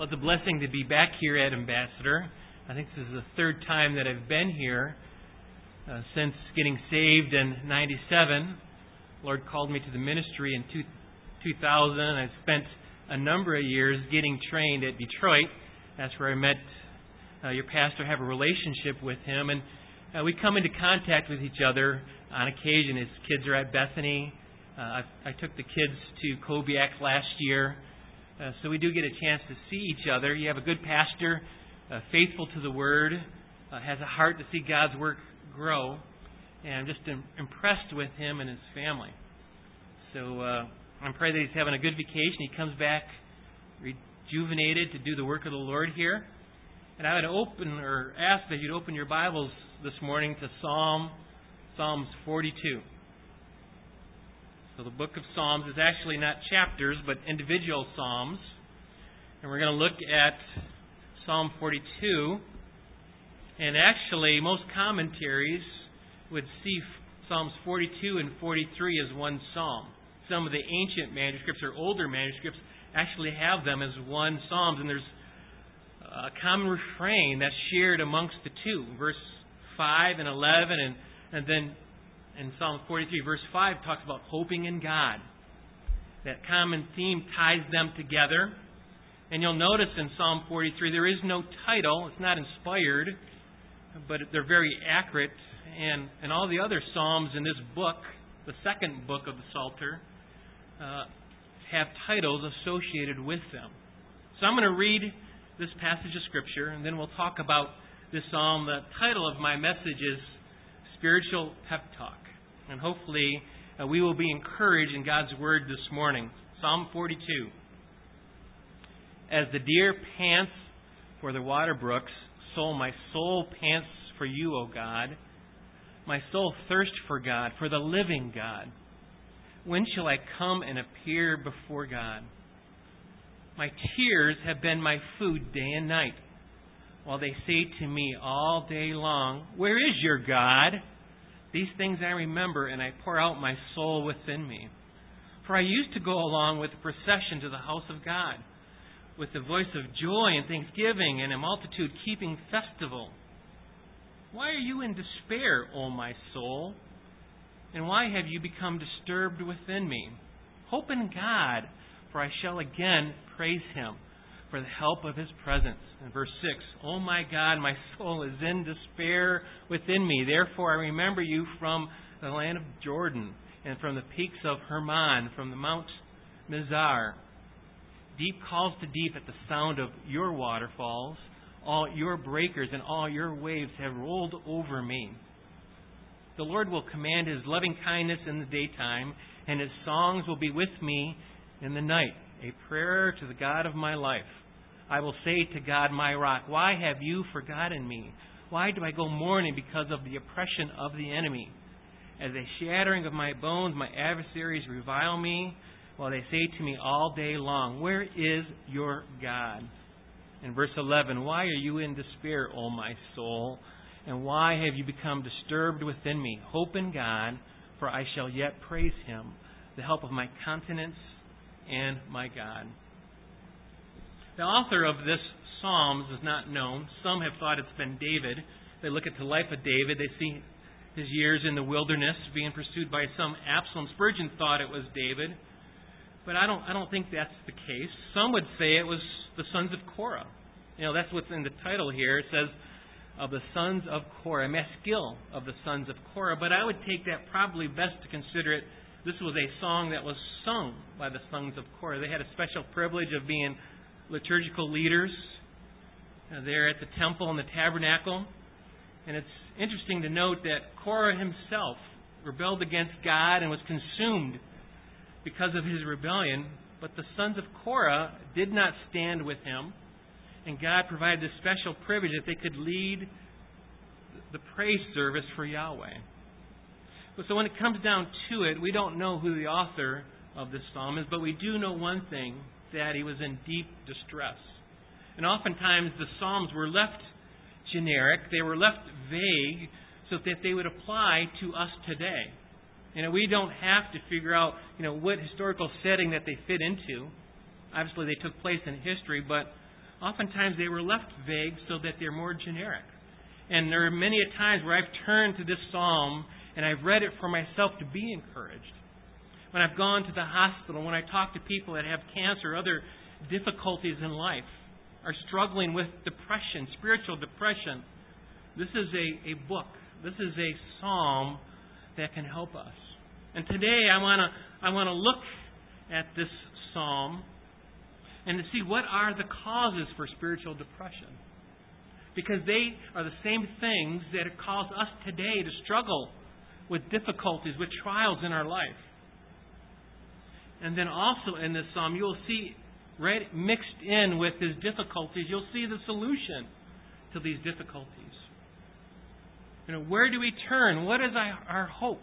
Well, it's a blessing to be back here at Ambassador. I think this is the third time that I've been here uh, since getting saved in 97. Lord called me to the ministry in two, 2000, and I spent a number of years getting trained at Detroit. That's where I met uh, your pastor, have a relationship with him, and uh, we come into contact with each other on occasion. His kids are at Bethany. Uh, I, I took the kids to Kobiak last year. Uh, so we do get a chance to see each other. You have a good pastor, uh, faithful to the Word, uh, has a heart to see God's work grow, and I'm just im- impressed with him and his family. So uh, I pray that he's having a good vacation. He comes back rejuvenated to do the work of the Lord here. And I would open or ask that you'd open your Bibles this morning to Psalm Psalms 42. So the book of Psalms is actually not chapters, but individual Psalms. And we're going to look at Psalm 42. And actually, most commentaries would see Psalms 42 and 43 as one psalm. Some of the ancient manuscripts or older manuscripts actually have them as one psalm. And there's a common refrain that's shared amongst the two. Verse 5 and 11, and, and then in Psalm 43, verse 5, talks about hoping in God. That common theme ties them together. And you'll notice in Psalm 43 there is no title, it's not inspired, but they're very accurate. And, and all the other Psalms in this book, the second book of the Psalter, uh, have titles associated with them. So I'm going to read this passage of Scripture, and then we'll talk about this psalm. The title of my message is Spiritual Pep Talk. And hopefully, uh, we will be encouraged in God's Word this morning. Psalm 42. As the deer pants for the water brooks, so my soul pants for you, O God. My soul thirsts for God, for the living God. When shall I come and appear before God? My tears have been my food day and night, while they say to me all day long, Where is your God? These things I remember, and I pour out my soul within me. For I used to go along with the procession to the house of God, with the voice of joy and thanksgiving, and a multitude keeping festival. Why are you in despair, O my soul? And why have you become disturbed within me? Hope in God, for I shall again praise him for the help of his presence. In verse 6, Oh my God, my soul is in despair within me. Therefore I remember you from the land of Jordan and from the peaks of Hermon, from the Mount Mizar. Deep calls to deep at the sound of your waterfalls. All your breakers and all your waves have rolled over me. The Lord will command his loving kindness in the daytime, and his songs will be with me in the night, a prayer to the God of my life. I will say to God, my rock, Why have you forgotten me? Why do I go mourning because of the oppression of the enemy? As a shattering of my bones, my adversaries revile me, while they say to me all day long, Where is your God? In verse 11, Why are you in despair, O my soul? And why have you become disturbed within me? Hope in God, for I shall yet praise him, the help of my countenance and my God. The author of this Psalms is not known. Some have thought it's been David. They look at the life of David. They see his years in the wilderness being pursued by some Absalom. Spurgeon thought it was David, but I don't. I don't think that's the case. Some would say it was the sons of Korah. You know, that's what's in the title here. It says of the sons of Korah, Maskil of the sons of Korah. But I would take that probably best to consider it. This was a song that was sung by the sons of Korah. They had a special privilege of being liturgical leaders uh, there at the temple and the tabernacle. And it's interesting to note that Korah himself rebelled against God and was consumed because of his rebellion. But the sons of Korah did not stand with him. And God provided this special privilege that they could lead the praise service for Yahweh. So when it comes down to it, we don't know who the author of this psalm is, but we do know one thing that he was in deep distress. And oftentimes the Psalms were left generic, they were left vague, so that they would apply to us today. You know, we don't have to figure out, you know, what historical setting that they fit into. Obviously, they took place in history, but oftentimes they were left vague so that they're more generic. And there are many a times where I've turned to this psalm and I've read it for myself to be encouraged. When I've gone to the hospital, when I talk to people that have cancer or other difficulties in life, are struggling with depression, spiritual depression, this is a, a book. This is a psalm that can help us. And today I want to I want to look at this psalm and to see what are the causes for spiritual depression. Because they are the same things that cause us today to struggle with difficulties, with trials in our life. And then also in this psalm, you'll see right mixed in with his difficulties, you'll see the solution to these difficulties. You know, where do we turn? What is our, our hope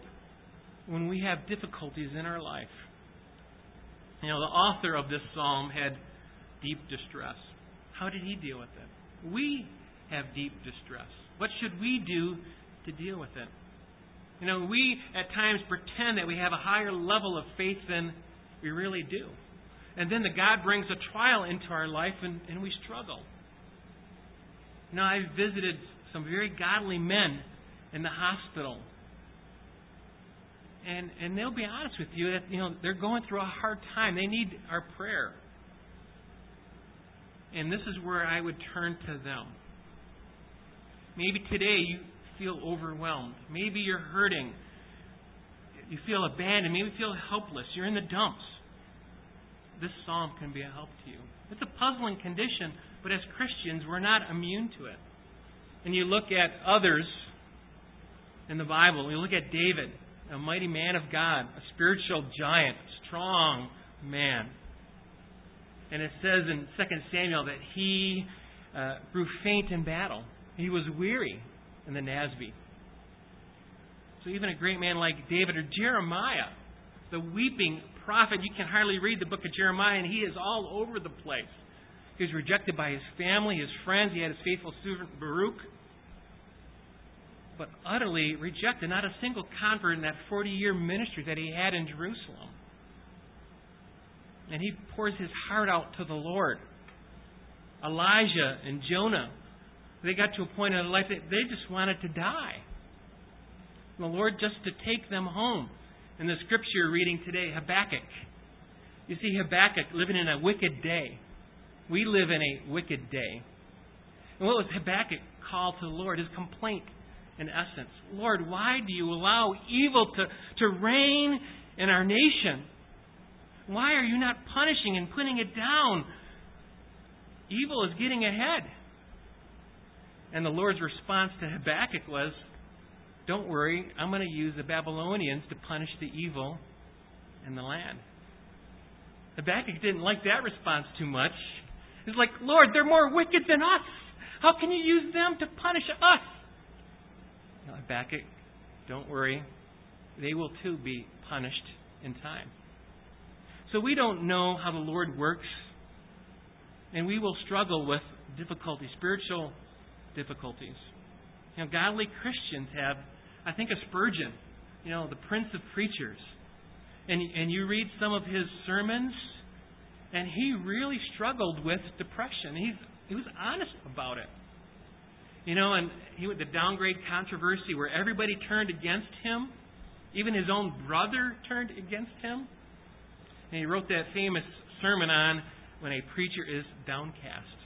when we have difficulties in our life? You know, the author of this psalm had deep distress. How did he deal with it? We have deep distress. What should we do to deal with it? You know, we at times pretend that we have a higher level of faith than we really do. And then the God brings a trial into our life and, and we struggle. You know, I visited some very godly men in the hospital. And and they'll be honest with you that you know they're going through a hard time. They need our prayer. And this is where I would turn to them. Maybe today you feel overwhelmed. Maybe you're hurting. You feel abandoned. Maybe you feel helpless. You're in the dumps. This psalm can be a help to you. It's a puzzling condition, but as Christians, we're not immune to it. And you look at others in the Bible, you look at David, a mighty man of God, a spiritual giant, a strong man. And it says in 2 Samuel that he uh, grew faint in battle. He was weary in the Nasby. So even a great man like David or Jeremiah, the weeping prophet, you can hardly read the book of Jeremiah, and he is all over the place. He was rejected by his family, his friends. He had his faithful servant Baruch. But utterly rejected. Not a single convert in that 40 year ministry that he had in Jerusalem. And he pours his heart out to the Lord. Elijah and Jonah, they got to a point in their life that they just wanted to die. The Lord just to take them home. In the scripture reading today, Habakkuk. You see, Habakkuk living in a wicked day. We live in a wicked day. And what was Habakkuk called to the Lord? His complaint, in essence. Lord, why do you allow evil to, to reign in our nation? Why are you not punishing and putting it down? Evil is getting ahead. And the Lord's response to Habakkuk was, Don't worry, I'm going to use the Babylonians to punish the evil in the land. Habakkuk didn't like that response too much. He's like, Lord, they're more wicked than us. How can you use them to punish us? You know, Habakkuk, don't worry. They will too be punished in time. So we don't know how the Lord works, and we will struggle with difficulties, spiritual difficulties. You know, godly Christians have, I think, a Spurgeon, you know, the prince of preachers. And, and you read some of his sermons, and he really struggled with depression. He's, he was honest about it. You know, and he with the downgrade controversy where everybody turned against him, even his own brother turned against him. And he wrote that famous sermon on when a preacher is downcast.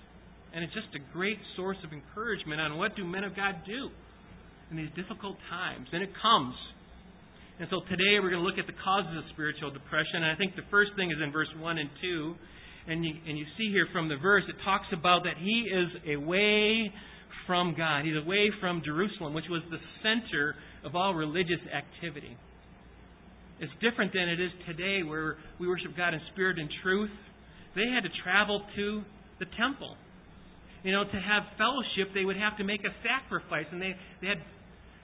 And it's just a great source of encouragement on what do men of God do in these difficult times. And it comes. And so today we're going to look at the causes of spiritual depression. And I think the first thing is in verse 1 and 2. And you, and you see here from the verse, it talks about that he is away from God. He's away from Jerusalem, which was the center of all religious activity. It's different than it is today where we worship God in spirit and truth. They had to travel to the temple. You know, to have fellowship, they would have to make a sacrifice, and they, they had,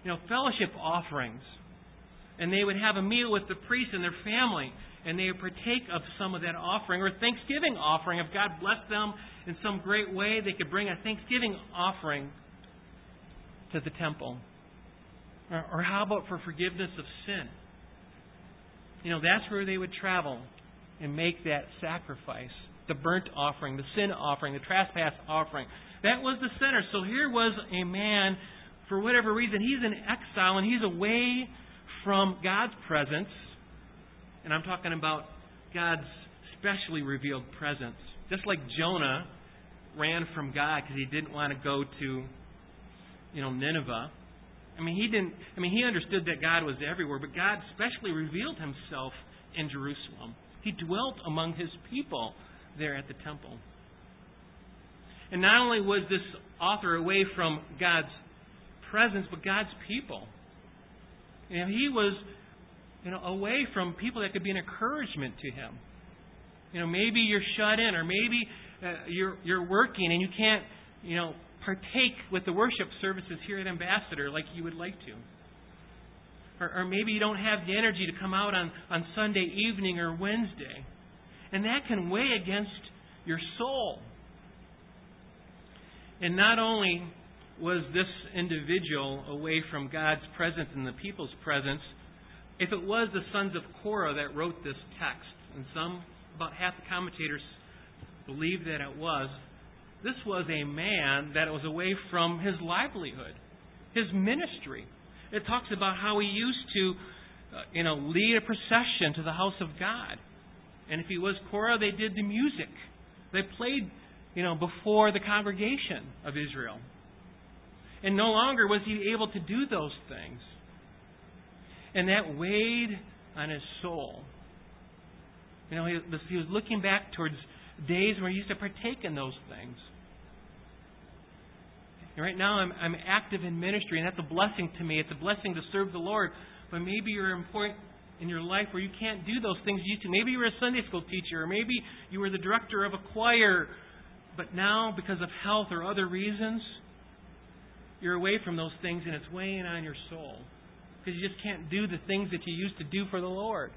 you know, fellowship offerings. And they would have a meal with the priest and their family, and they would partake of some of that offering, or Thanksgiving offering. If God blessed them in some great way, they could bring a Thanksgiving offering to the temple. Or, or how about for forgiveness of sin? You know, that's where they would travel and make that sacrifice the burnt offering, the sin offering, the trespass offering. That was the center. So here was a man, for whatever reason, he's in exile and he's away from God's presence. And I'm talking about God's specially revealed presence. Just like Jonah ran from God because he didn't want to go to, you know, Nineveh. I mean, he didn't. I mean, he understood that God was everywhere, but God specially revealed Himself in Jerusalem. He dwelt among His people there at the temple. And not only was this author away from God's presence, but God's people. Know, he was, you know, away from people that could be an encouragement to him. You know, maybe you're shut in, or maybe uh, you're you're working and you can't, you know, partake with the worship services here at Ambassador like you would like to. Or, or maybe you don't have the energy to come out on, on Sunday evening or Wednesday. And that can weigh against your soul. And not only was this individual away from God's presence and the people's presence, if it was the sons of Korah that wrote this text, and some, about half the commentators, believe that it was, this was a man that was away from his livelihood, his ministry. It talks about how he used to, uh, you know, lead a procession to the house of God. And if he was Korah, they did the music. They played, you know, before the congregation of Israel. And no longer was he able to do those things. And that weighed on his soul. You know, he, he was looking back towards days where he used to partake in those things. And right now I'm, I'm active in ministry, and that's a blessing to me. It's a blessing to serve the Lord. But maybe you're important in your life where you can't do those things you used to. Maybe you were a Sunday school teacher, or maybe you were the director of a choir, but now, because of health or other reasons, you're away from those things and it's weighing on your soul. Because you just can't do the things that you used to do for the Lord.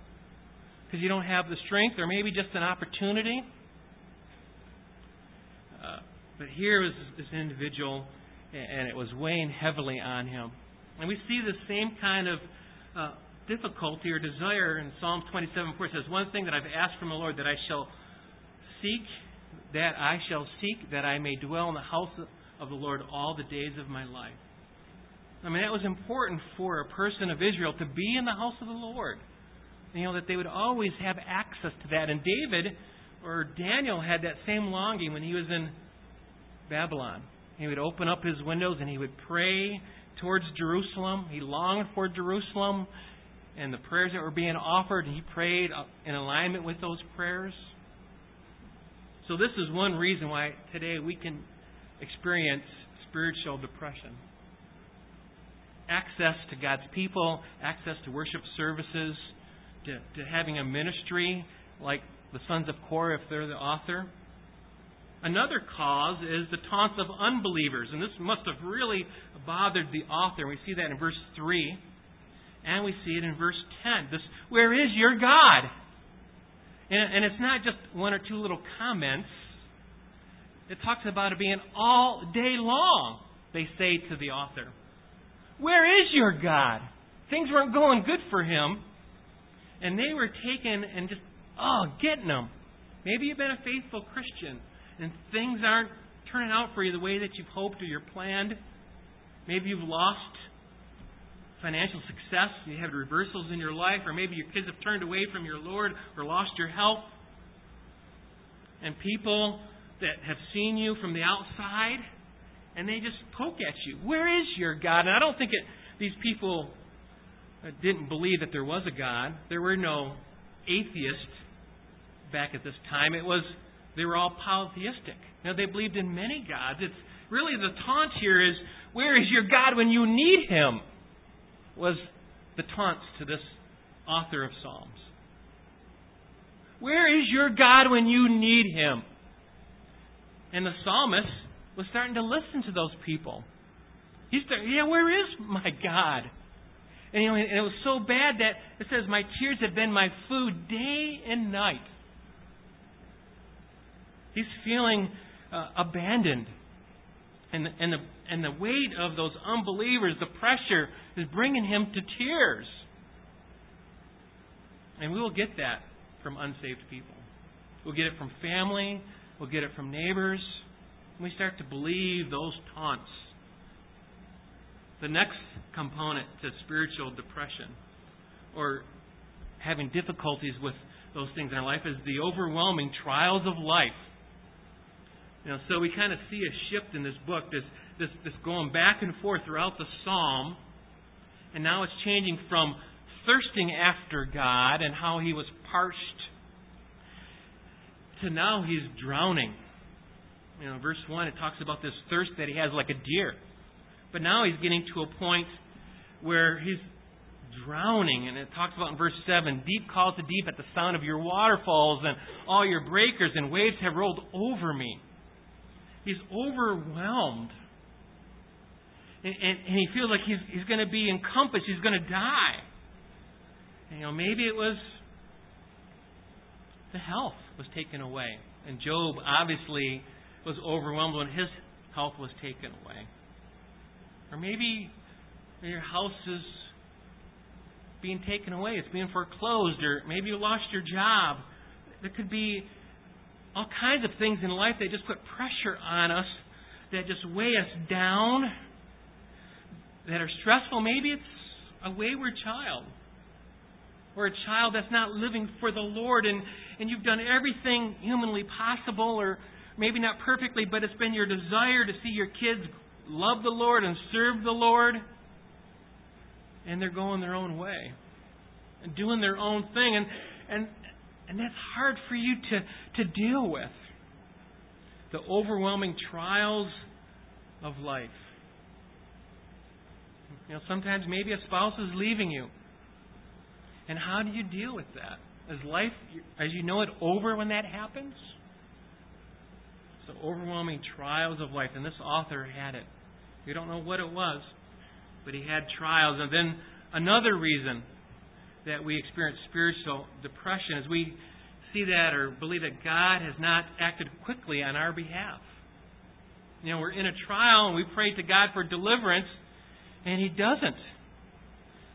Because you don't have the strength, or maybe just an opportunity. Uh, but here is this individual, and it was weighing heavily on him. And we see the same kind of uh, difficulty or desire in Psalm 27 4 it says, One thing that I've asked from the Lord that I shall seek, that I shall seek, that I may dwell in the house of the Lord all the days of my life. I mean, that was important for a person of Israel to be in the house of the Lord. You know, that they would always have access to that. And David or Daniel had that same longing when he was in Babylon. He would open up his windows and he would pray towards Jerusalem. He longed for Jerusalem and the prayers that were being offered, he prayed uh, in alignment with those prayers. So, this is one reason why today we can experience spiritual depression. Access to God's people, access to worship services, to, to having a ministry like the sons of Korah if they're the author. Another cause is the taunts of unbelievers, and this must have really bothered the author. We see that in verse 3. And we see it in verse 10. This, where is your God? And, and it's not just one or two little comments. It talks about it being all day long, they say to the author. Where is your God? Things weren't going good for him. And they were taken and just, oh, getting them. Maybe you've been a faithful Christian and things aren't turning out for you the way that you've hoped or you're planned. Maybe you've lost financial success, you have reversals in your life, or maybe your kids have turned away from your Lord or lost your health. And people that have seen you from the outside, and they just poke at you. Where is your God? And I don't think it, these people uh, didn't believe that there was a God. There were no atheists back at this time. It was they were all polytheistic. Now they believed in many gods. It's really the taunt here is, where is your God when you need him? was the taunts to this author of Psalms. Where is your God when you need him? And the psalmist was starting to listen to those people. He's starting, yeah, where is my God? And, you know, and it was so bad that it says, My tears have been my food day and night. He's feeling uh, abandoned. And, and, the, and the weight of those unbelievers, the pressure, is bringing him to tears. And we will get that from unsaved people. We'll get it from family. We'll get it from neighbors. And we start to believe those taunts. The next component to spiritual depression or having difficulties with those things in our life is the overwhelming trials of life. You know, so we kind of see a shift in this book, this, this, this going back and forth throughout the psalm, and now it's changing from thirsting after God and how he was parched to now he's drowning. You know, verse 1, it talks about this thirst that he has like a deer. But now he's getting to a point where he's drowning. And it talks about in verse 7 Deep calls to deep at the sound of your waterfalls, and all your breakers and waves have rolled over me. He's overwhelmed. And, and, and he feels like he's, he's going to be encompassed, he's going to die. You know, maybe it was the health was taken away. And Job obviously was overwhelmed when his health was taken away. Or maybe your house is being taken away, it's being foreclosed, or maybe you lost your job. There could be all kinds of things in life that just put pressure on us, that just weigh us down, that are stressful. Maybe it's a wayward child, or a child that's not living for the Lord, and, and you've done everything humanly possible, or maybe not perfectly, but it's been your desire to see your kids love the Lord and serve the Lord and they're going their own way and doing their own thing and and and that's hard for you to to deal with. The overwhelming trials of life. You know sometimes maybe a spouse is leaving you and how do you deal with that is life as you know it over when that happens the overwhelming trials of life and this author had it we don't know what it was but he had trials. And then another reason that we experience spiritual depression is we see that or believe that God has not acted quickly on our behalf. You know, we're in a trial and we pray to God for deliverance, and He doesn't.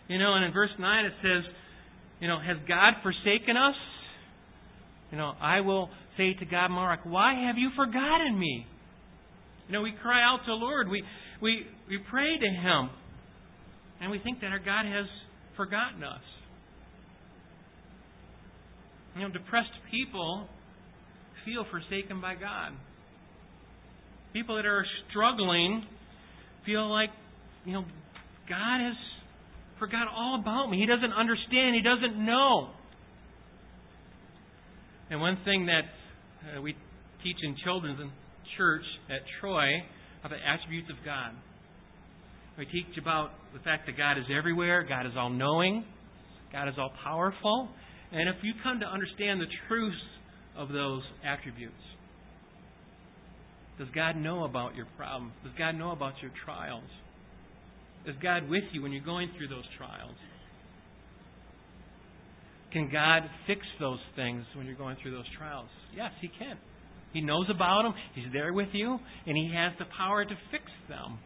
You know, and in verse 9 it says, you know, has God forsaken us? You know, I will say to God, Mark, why have you forgotten me? You know, we cry out to the Lord. We, we, we pray to Him. And we think that our God has forgotten us. You know, depressed people feel forsaken by God. People that are struggling feel like, you know, God has forgot all about me. He doesn't understand. He doesn't know. And one thing that uh, we teach in children's church at Troy are the attributes of God. We teach about the fact that God is everywhere, God is all knowing, God is all powerful. And if you come to understand the truth of those attributes, does God know about your problems? Does God know about your trials? Is God with you when you're going through those trials? Can God fix those things when you're going through those trials? Yes, He can. He knows about them, He's there with you, and He has the power to fix them.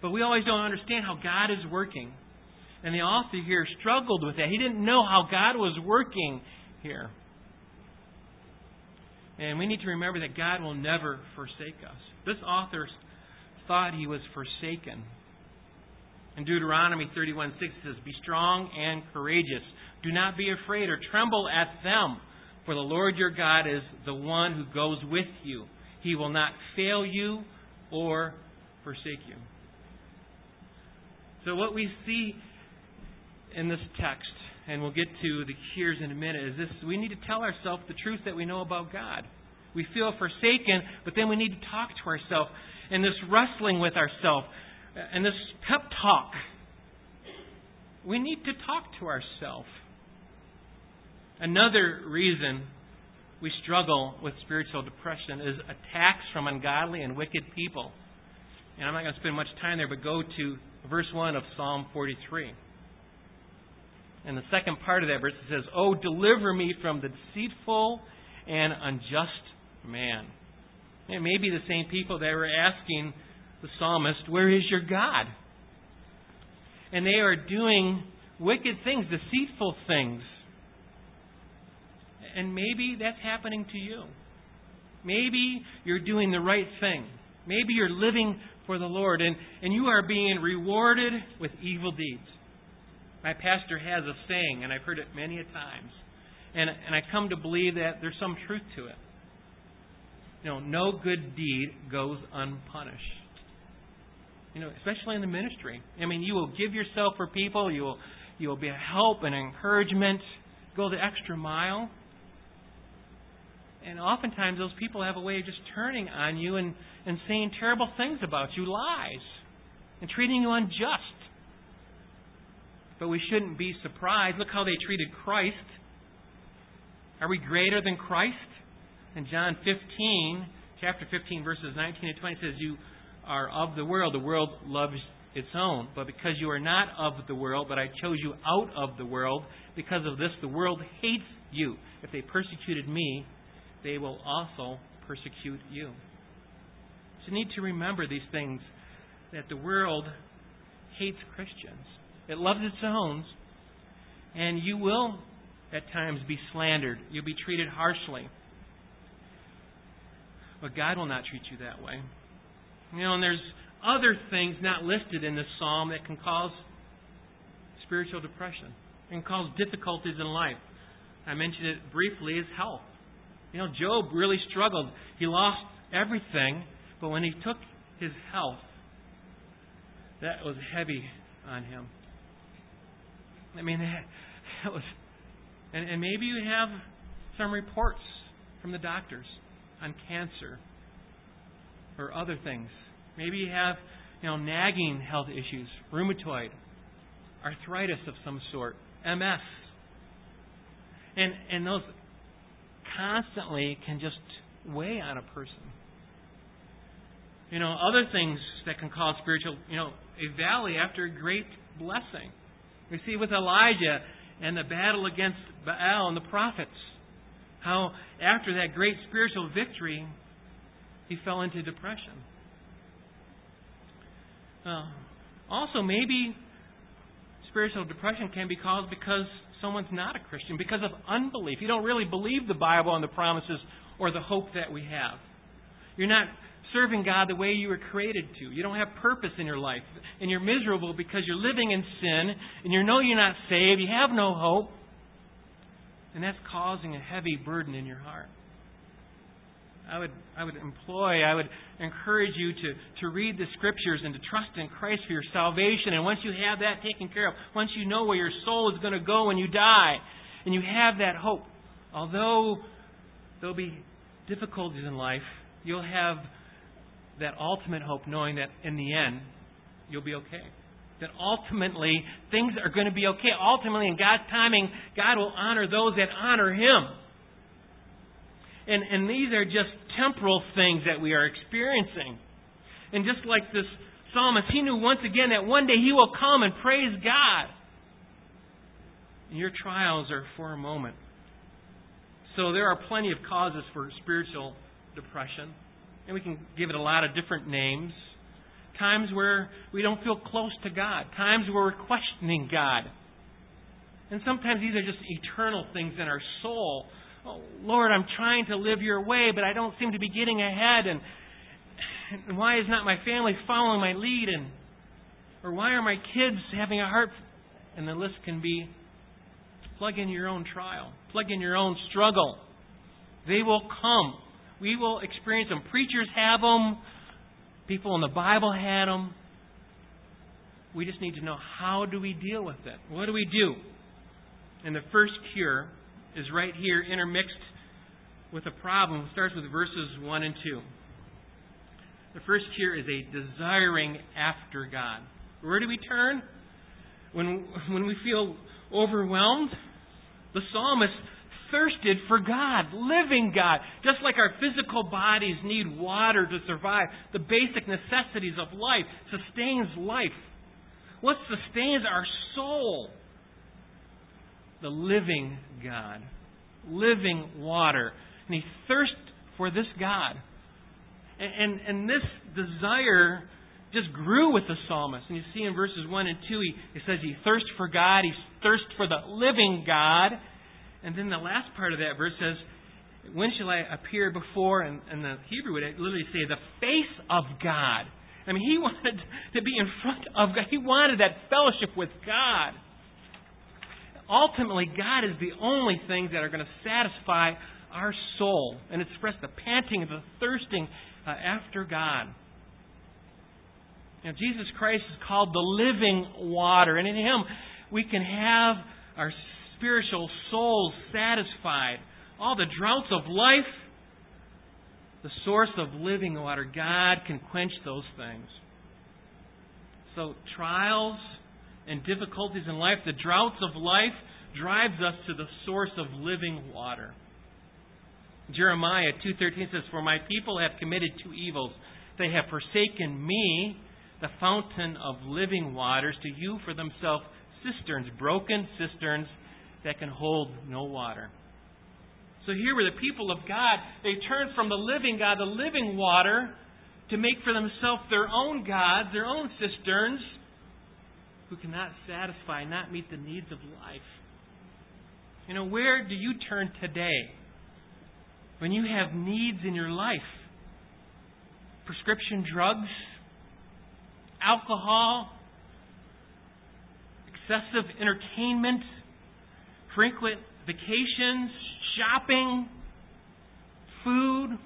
But we always don't understand how God is working. And the author here struggled with that. He didn't know how God was working here. And we need to remember that God will never forsake us. This author thought he was forsaken. In Deuteronomy 31 6 says, Be strong and courageous. Do not be afraid or tremble at them, for the Lord your God is the one who goes with you. He will not fail you or forsake you. So, what we see in this text, and we'll get to the cures in a minute, is this we need to tell ourselves the truth that we know about God. We feel forsaken, but then we need to talk to ourselves. And this wrestling with ourselves, and this pep talk, we need to talk to ourselves. Another reason we struggle with spiritual depression is attacks from ungodly and wicked people. And I'm not going to spend much time there, but go to verse 1 of Psalm 43. And the second part of that verse says, Oh, deliver me from the deceitful and unjust man. It may be the same people that were asking the psalmist, Where is your God? And they are doing wicked things, deceitful things. and maybe that's happening to you. Maybe you're doing the right thing. Maybe you're living for the Lord and, and you are being rewarded with evil deeds. My pastor has a saying, and I've heard it many a times. And, and I come to believe that there's some truth to it. You know, no good deed goes unpunished. You know, especially in the ministry. I mean, you will give yourself for people. You will, you will be a help and encouragement. Go the extra mile. And oftentimes, those people have a way of just turning on you and, and saying terrible things about you, lies, and treating you unjust. But we shouldn't be surprised. Look how they treated Christ. Are we greater than Christ? In John 15, chapter 15, verses 19 and 20 says, You are of the world. The world loves its own. But because you are not of the world, but I chose you out of the world, because of this the world hates you. If they persecuted me, they will also persecute you. So you need to remember these things that the world hates Christians. It loves its own, and you will at times be slandered. You'll be treated harshly. But God will not treat you that way. You know, and there's other things not listed in this psalm that can cause spiritual depression and cause difficulties in life. I mentioned it briefly is health. You know, Job really struggled. He lost everything, but when he took his health, that was heavy on him. I mean, that was. And, and maybe you have some reports from the doctors on cancer or other things. Maybe you have, you know, nagging health issues, rheumatoid, arthritis of some sort, MS. And and those constantly can just weigh on a person. You know, other things that can cause spiritual, you know, a valley after a great blessing. We see with Elijah and the battle against Baal and the prophets, how after that great spiritual victory, he fell into depression. Uh, also, maybe spiritual depression can be caused because someone's not a Christian, because of unbelief. You don't really believe the Bible and the promises or the hope that we have. You're not serving God the way you were created to. You don't have purpose in your life. And you're miserable because you're living in sin and you know you're not saved. You have no hope. And that's causing a heavy burden in your heart. I would, I would employ, I would encourage you to, to read the scriptures and to trust in Christ for your salvation. And once you have that taken care of, once you know where your soul is going to go when you die, and you have that hope, although there'll be difficulties in life, you'll have that ultimate hope knowing that in the end, you'll be okay. That ultimately, things are going to be okay. Ultimately, in God's timing, God will honor those that honor Him. And, and these are just temporal things that we are experiencing. And just like this psalmist, he knew once again that one day he will come and praise God. And your trials are for a moment. So there are plenty of causes for spiritual depression. And we can give it a lot of different names. Times where we don't feel close to God. Times where we're questioning God. And sometimes these are just eternal things in our soul Lord, I'm trying to live your way, but I don't seem to be getting ahead. And, and why is not my family following my lead? And or why are my kids having a heart? And the list can be plug in your own trial, plug in your own struggle. They will come. We will experience them. Preachers have them. People in the Bible had them. We just need to know how do we deal with it? What do we do? And the first cure is right here intermixed with a problem. It starts with verses 1 and 2. The first here is a desiring after God. Where do we turn? When, when we feel overwhelmed, the psalmist thirsted for God, living God. Just like our physical bodies need water to survive, the basic necessities of life sustains life. What sustains our soul? The living God, living water. And he thirsts for this God. And, and, and, this desire just grew with the psalmist. And you see in verses 1 and 2, he, he says he thirsts for God, he thirsts for the living God. And then the last part of that verse says, When shall I appear before, and, and the Hebrew would literally say, the face of God. I mean, he wanted to be in front of God. He wanted that fellowship with God. Ultimately, God is the only things that are going to satisfy our soul and express the panting and the thirsting uh, after God. Now, Jesus Christ is called the living water, and in Him we can have our spiritual souls satisfied. All the droughts of life, the source of living water, God can quench those things. So, trials and difficulties in life, the droughts of life, drives us to the source of living water. Jeremiah 2:13 says, "For my people have committed two evils. They have forsaken me, the fountain of living waters, to you for themselves cisterns, broken cisterns that can hold no water." So here were the people of God. They turned from the living God, the living water, to make for themselves their own gods, their own cisterns, who cannot satisfy, not meet the needs of life. You know, where do you turn today? when you have needs in your life prescription drugs, alcohol, excessive entertainment, frequent vacations, shopping, food.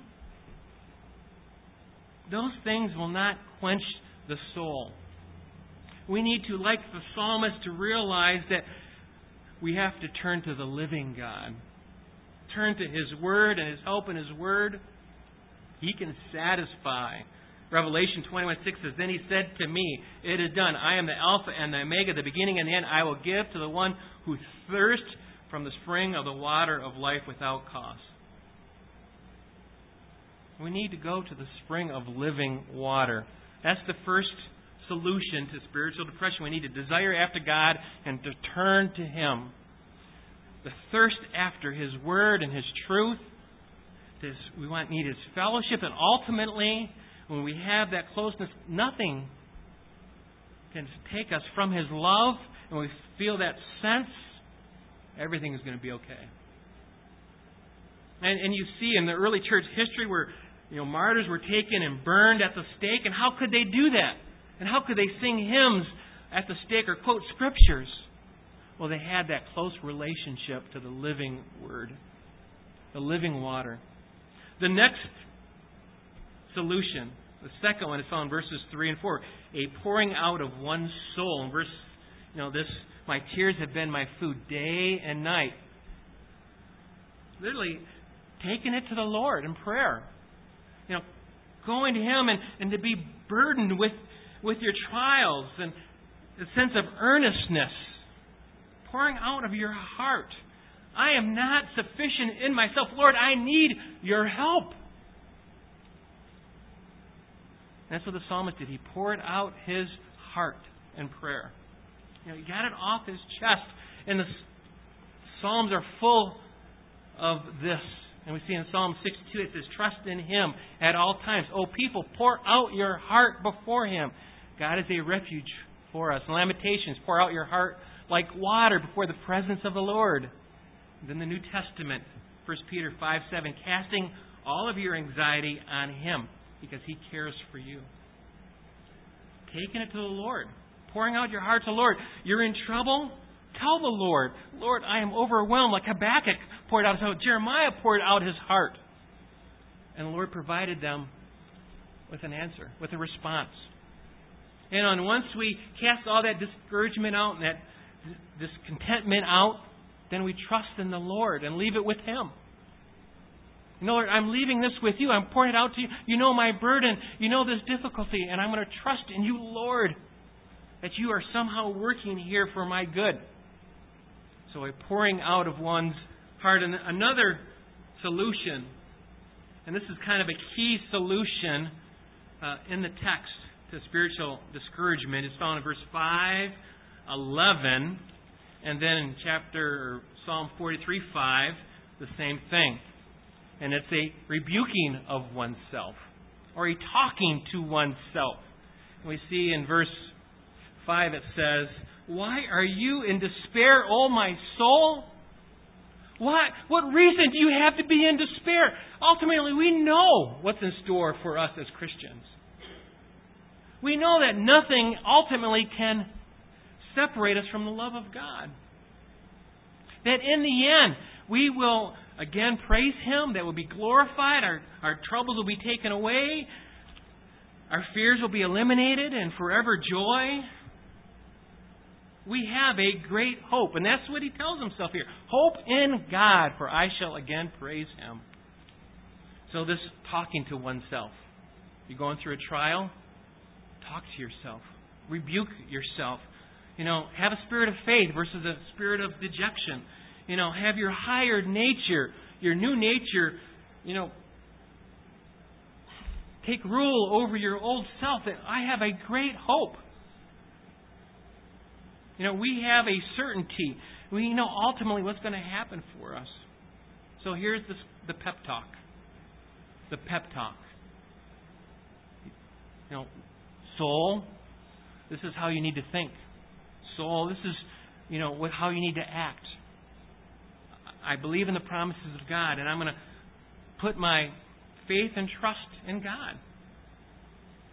Those things will not quench the soul. We need to, like the psalmist, to realize that we have to turn to the living God turn to His Word and His help in His Word, He can satisfy. Revelation 21 6 says, Then He said to me, It is done. I am the Alpha and the Omega, the beginning and the end. I will give to the one who thirsts from the spring of the water of life without cost. We need to go to the spring of living water. That's the first solution to spiritual depression. We need to desire after God and to turn to Him the thirst after His Word and His truth. This, we want need His fellowship, and ultimately, when we have that closeness, nothing can take us from His love, and we feel that sense, everything is going to be okay. And, and you see in the early church history where you know martyrs were taken and burned at the stake, and how could they do that? And how could they sing hymns at the stake or quote scriptures? Well, they had that close relationship to the living Word, the living water. The next solution, the second one, is found in verses 3 and 4. A pouring out of one's soul. In verse, you know, this, my tears have been my food day and night. Literally, taking it to the Lord in prayer. You know, going to Him and, and to be burdened with, with your trials and a sense of earnestness pouring out of your heart. I am not sufficient in myself. Lord, I need your help. That's what the psalmist did. He poured out his heart in prayer. You know, he got it off his chest. And the Psalms are full of this. And we see in Psalm 62 it says, Trust in him at all times. O people, pour out your heart before him. God is a refuge for us. Lamentations, pour out your heart like water before the presence of the Lord. Then the New Testament, 1 Peter 5 7, casting all of your anxiety on Him because He cares for you. Taking it to the Lord, pouring out your heart to the Lord. You're in trouble? Tell the Lord, Lord, I am overwhelmed, like Habakkuk poured out his heart. Jeremiah poured out his heart. And the Lord provided them with an answer, with a response. And on once we cast all that discouragement out and that discontentment out, then we trust in the Lord and leave it with Him. You know, Lord, I'm leaving this with you. I'm pouring it out to you. You know my burden. You know this difficulty. And I'm going to trust in you, Lord, that you are somehow working here for my good. So a pouring out of one's heart. And another solution, and this is kind of a key solution uh, in the text to spiritual discouragement, is found in verse 5 11, and then in chapter Psalm 43 5, the same thing. And it's a rebuking of oneself, or a talking to oneself. We see in verse 5 it says, Why are you in despair, O my soul? What, what reason do you have to be in despair? Ultimately, we know what's in store for us as Christians. We know that nothing ultimately can separate us from the love of God. That in the end, we will again praise Him, that will be glorified, our, our troubles will be taken away, our fears will be eliminated, and forever joy. We have a great hope, and that's what he tells himself here. Hope in God, for I shall again praise him. So, this talking to oneself. You're going through a trial? Talk to yourself. Rebuke yourself. You know, have a spirit of faith versus a spirit of dejection. You know, have your higher nature, your new nature, you know, take rule over your old self. That I have a great hope. You know, we have a certainty. We know ultimately what's going to happen for us. So here's the, the pep talk. The pep talk. You know, soul, this is how you need to think. Soul, this is, you know, what, how you need to act. I believe in the promises of God, and I'm going to put my faith and trust in God.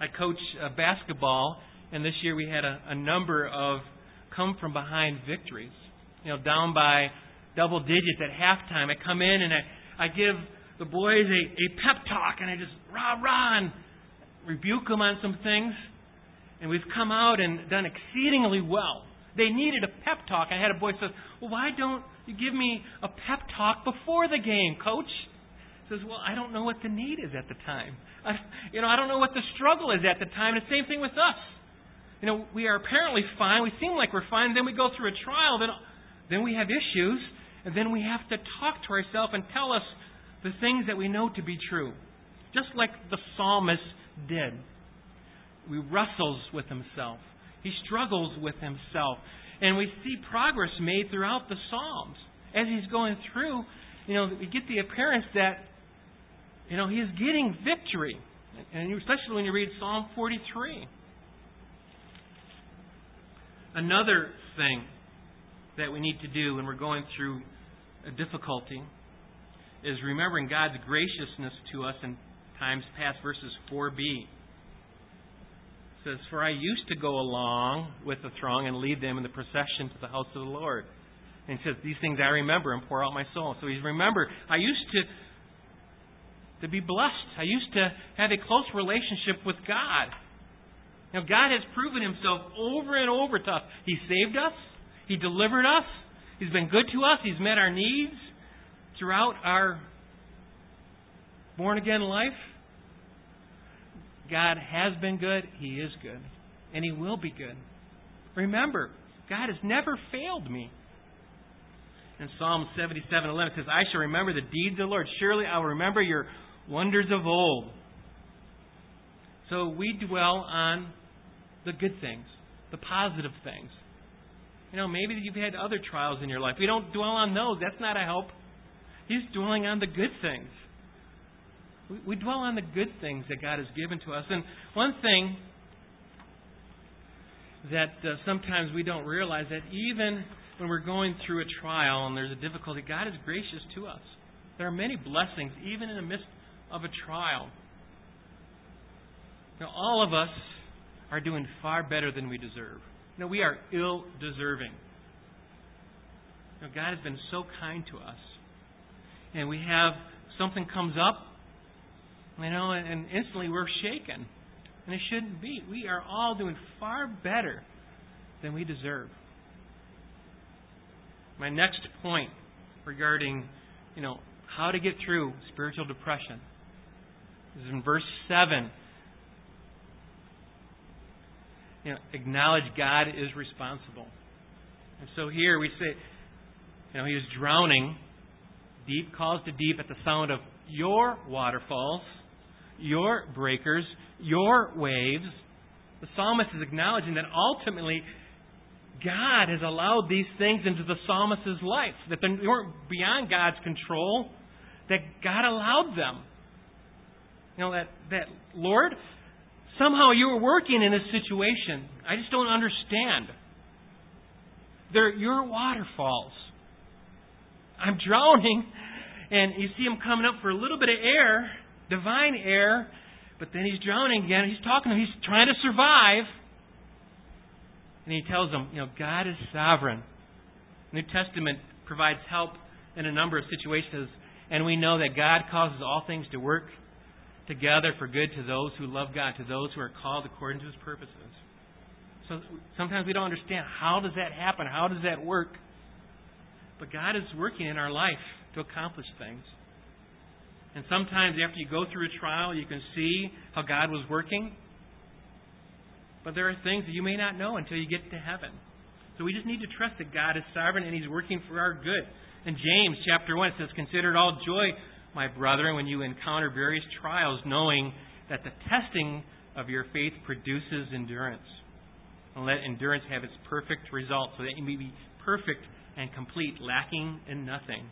I coach uh, basketball, and this year we had a, a number of come from behind victories. You know, down by double digits at halftime, I come in and I, I give the boys a, a pep talk, and I just rah rah and rebuke them on some things. And we've come out and done exceedingly well. They needed a pep talk. I had a boy say, "Well, why don't you give me a pep talk before the game, coach?" says, "Well, I don't know what the need is at the time. I, you know, I don't know what the struggle is at the time." And the same thing with us. You know, we are apparently fine. We seem like we're fine. Then we go through a trial. Then, then we have issues. And then we have to talk to ourselves and tell us the things that we know to be true. Just like the psalmist did. He wrestles with himself. He struggles with himself. And we see progress made throughout the Psalms. As he's going through, you know, we get the appearance that, you know, he's getting victory. And especially when you read Psalm 43. Another thing that we need to do when we're going through a difficulty is remembering God's graciousness to us in times past, verses 4b. Says, For I used to go along with the throng and lead them in the procession to the house of the Lord. And he says, These things I remember and pour out my soul. So he's remember, I used to to be blessed. I used to have a close relationship with God. Now, God has proven himself over and over to us. He saved us, He delivered us, He's been good to us, He's met our needs throughout our born again life. God has been good, He is good, and He will be good. Remember, God has never failed me. In Psalm 77 11 it says, I shall remember the deeds of the Lord. Surely I will remember your wonders of old. So we dwell on the good things, the positive things. You know, maybe you've had other trials in your life. We don't dwell on those. That's not a help. He's dwelling on the good things. We, we dwell on the good things that God has given to us. And one thing that uh, sometimes we don't realize that even when we're going through a trial and there's a difficulty, God is gracious to us. There are many blessings, even in the midst of a trial. Now, all of us are doing far better than we deserve. No, we are ill deserving. Know, God has been so kind to us. And we have something comes up, you know, and instantly we're shaken. And it shouldn't be. We are all doing far better than we deserve. My next point regarding, you know, how to get through spiritual depression is in verse 7 you know, acknowledge God is responsible. And so here we say, you know, he was drowning. Deep calls to deep at the sound of your waterfalls, your breakers, your waves. The psalmist is acknowledging that ultimately God has allowed these things into the psalmist's life, that they weren't beyond God's control, that God allowed them. You know, that, that Lord, Somehow you are working in this situation. I just don't understand. They're your waterfalls. I'm drowning. And you see him coming up for a little bit of air, divine air, but then he's drowning again. He's talking to him. He's trying to survive. And he tells them, you know, God is sovereign. The New Testament provides help in a number of situations, and we know that God causes all things to work together for good to those who love God, to those who are called according to his purposes. So sometimes we don't understand how does that happen? How does that work? But God is working in our life to accomplish things. And sometimes after you go through a trial, you can see how God was working. But there are things that you may not know until you get to heaven. So we just need to trust that God is sovereign and He's working for our good. In James chapter 1, it says, Consider it all joy, my brethren, when you encounter various trials, knowing that the testing of your faith produces endurance. And let endurance have its perfect result, so that you may be perfect and complete, lacking in nothing.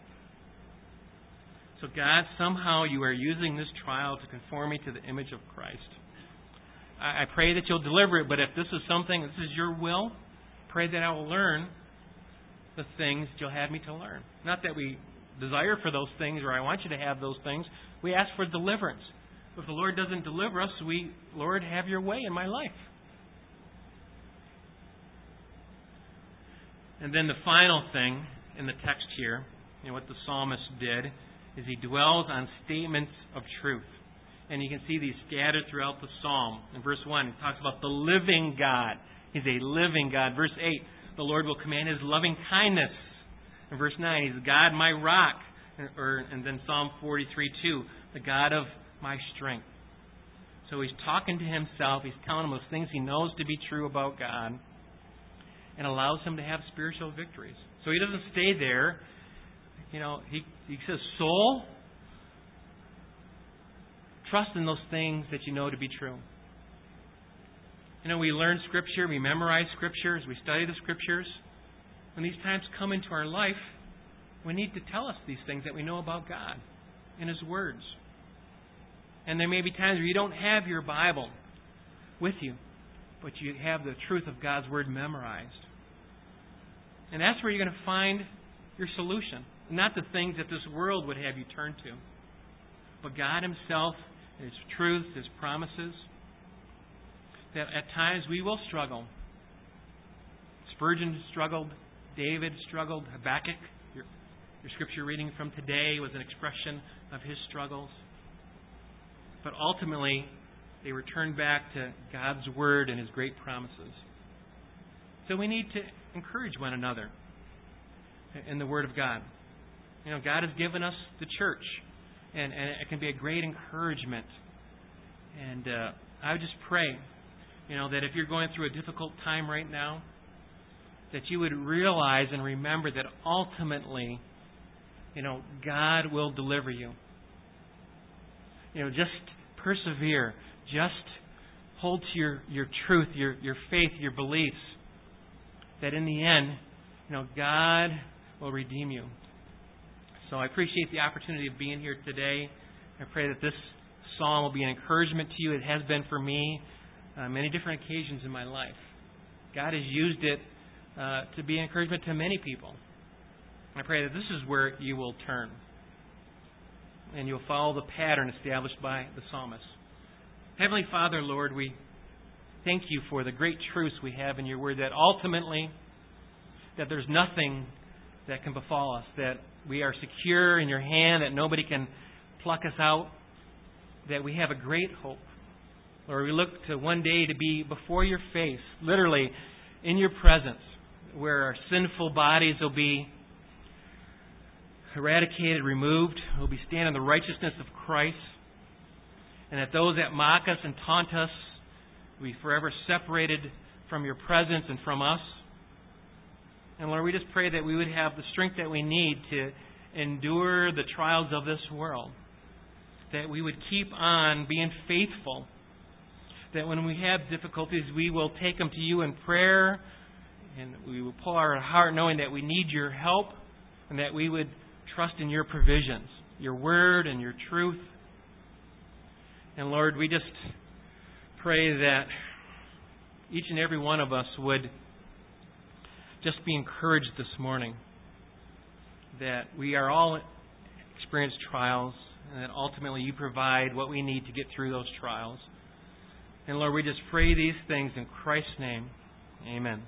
So, God, somehow you are using this trial to conform me to the image of Christ. I pray that you'll deliver it, but if this is something, this is your will, pray that I will learn the things you'll have me to learn. Not that we desire for those things or I want you to have those things. We ask for deliverance. If the Lord doesn't deliver us, we, Lord, have your way in my life. And then the final thing in the text here, you know, what the psalmist did, is he dwells on statements of truth. And you can see these scattered throughout the psalm. In verse 1, it talks about the living God. He's a living God. Verse 8, the Lord will command his loving kindness. In verse 9, he's God, my rock. And then Psalm 43 2, the God of my strength. So he's talking to himself. He's telling him those things he knows to be true about God and allows him to have spiritual victories. So he doesn't stay there. You know, he, he says, Soul, trust in those things that you know to be true. You know, we learn Scripture, we memorize Scriptures, we study the Scriptures. When these times come into our life, we need to tell us these things that we know about God in His words. And there may be times where you don't have your Bible with you, but you have the truth of God's Word memorized. And that's where you're going to find your solution. Not the things that this world would have you turn to, but God Himself, His truth, His promises. That at times we will struggle. Spurgeon struggled, David struggled, Habakkuk, your, your scripture reading from today was an expression of his struggles. But ultimately, they returned back to God's Word and His great promises. So we need to encourage one another in the Word of God. You know, God has given us the church, and, and it can be a great encouragement. And uh, I would just pray, you know, that if you're going through a difficult time right now, that you would realize and remember that ultimately, you know, God will deliver you. You know, just persevere. Just hold to your, your truth, your, your faith, your beliefs that in the end, you know, God will redeem you. So I appreciate the opportunity of being here today. I pray that this psalm will be an encouragement to you. It has been for me uh, many different occasions in my life. God has used it uh, to be an encouragement to many people. I pray that this is where you will turn and you'll follow the pattern established by the psalmist. Heavenly Father, Lord, we thank you for the great truths we have in your word that ultimately that there's nothing that can befall us, that we are secure in your hand, that nobody can pluck us out, that we have a great hope. Lord, we look to one day to be before your face, literally in your presence, where our sinful bodies will be eradicated, removed. We'll be standing in the righteousness of Christ. And that those that mock us and taunt us we forever separated from your presence and from us. And Lord, we just pray that we would have the strength that we need to endure the trials of this world. That we would keep on being faithful. That when we have difficulties, we will take them to you in prayer. And we will pull our heart knowing that we need your help. And that we would trust in your provisions, your word and your truth. And Lord, we just pray that each and every one of us would just be encouraged this morning that we are all experience trials, and that ultimately you provide what we need to get through those trials. And Lord, we just pray these things in Christ's name. Amen.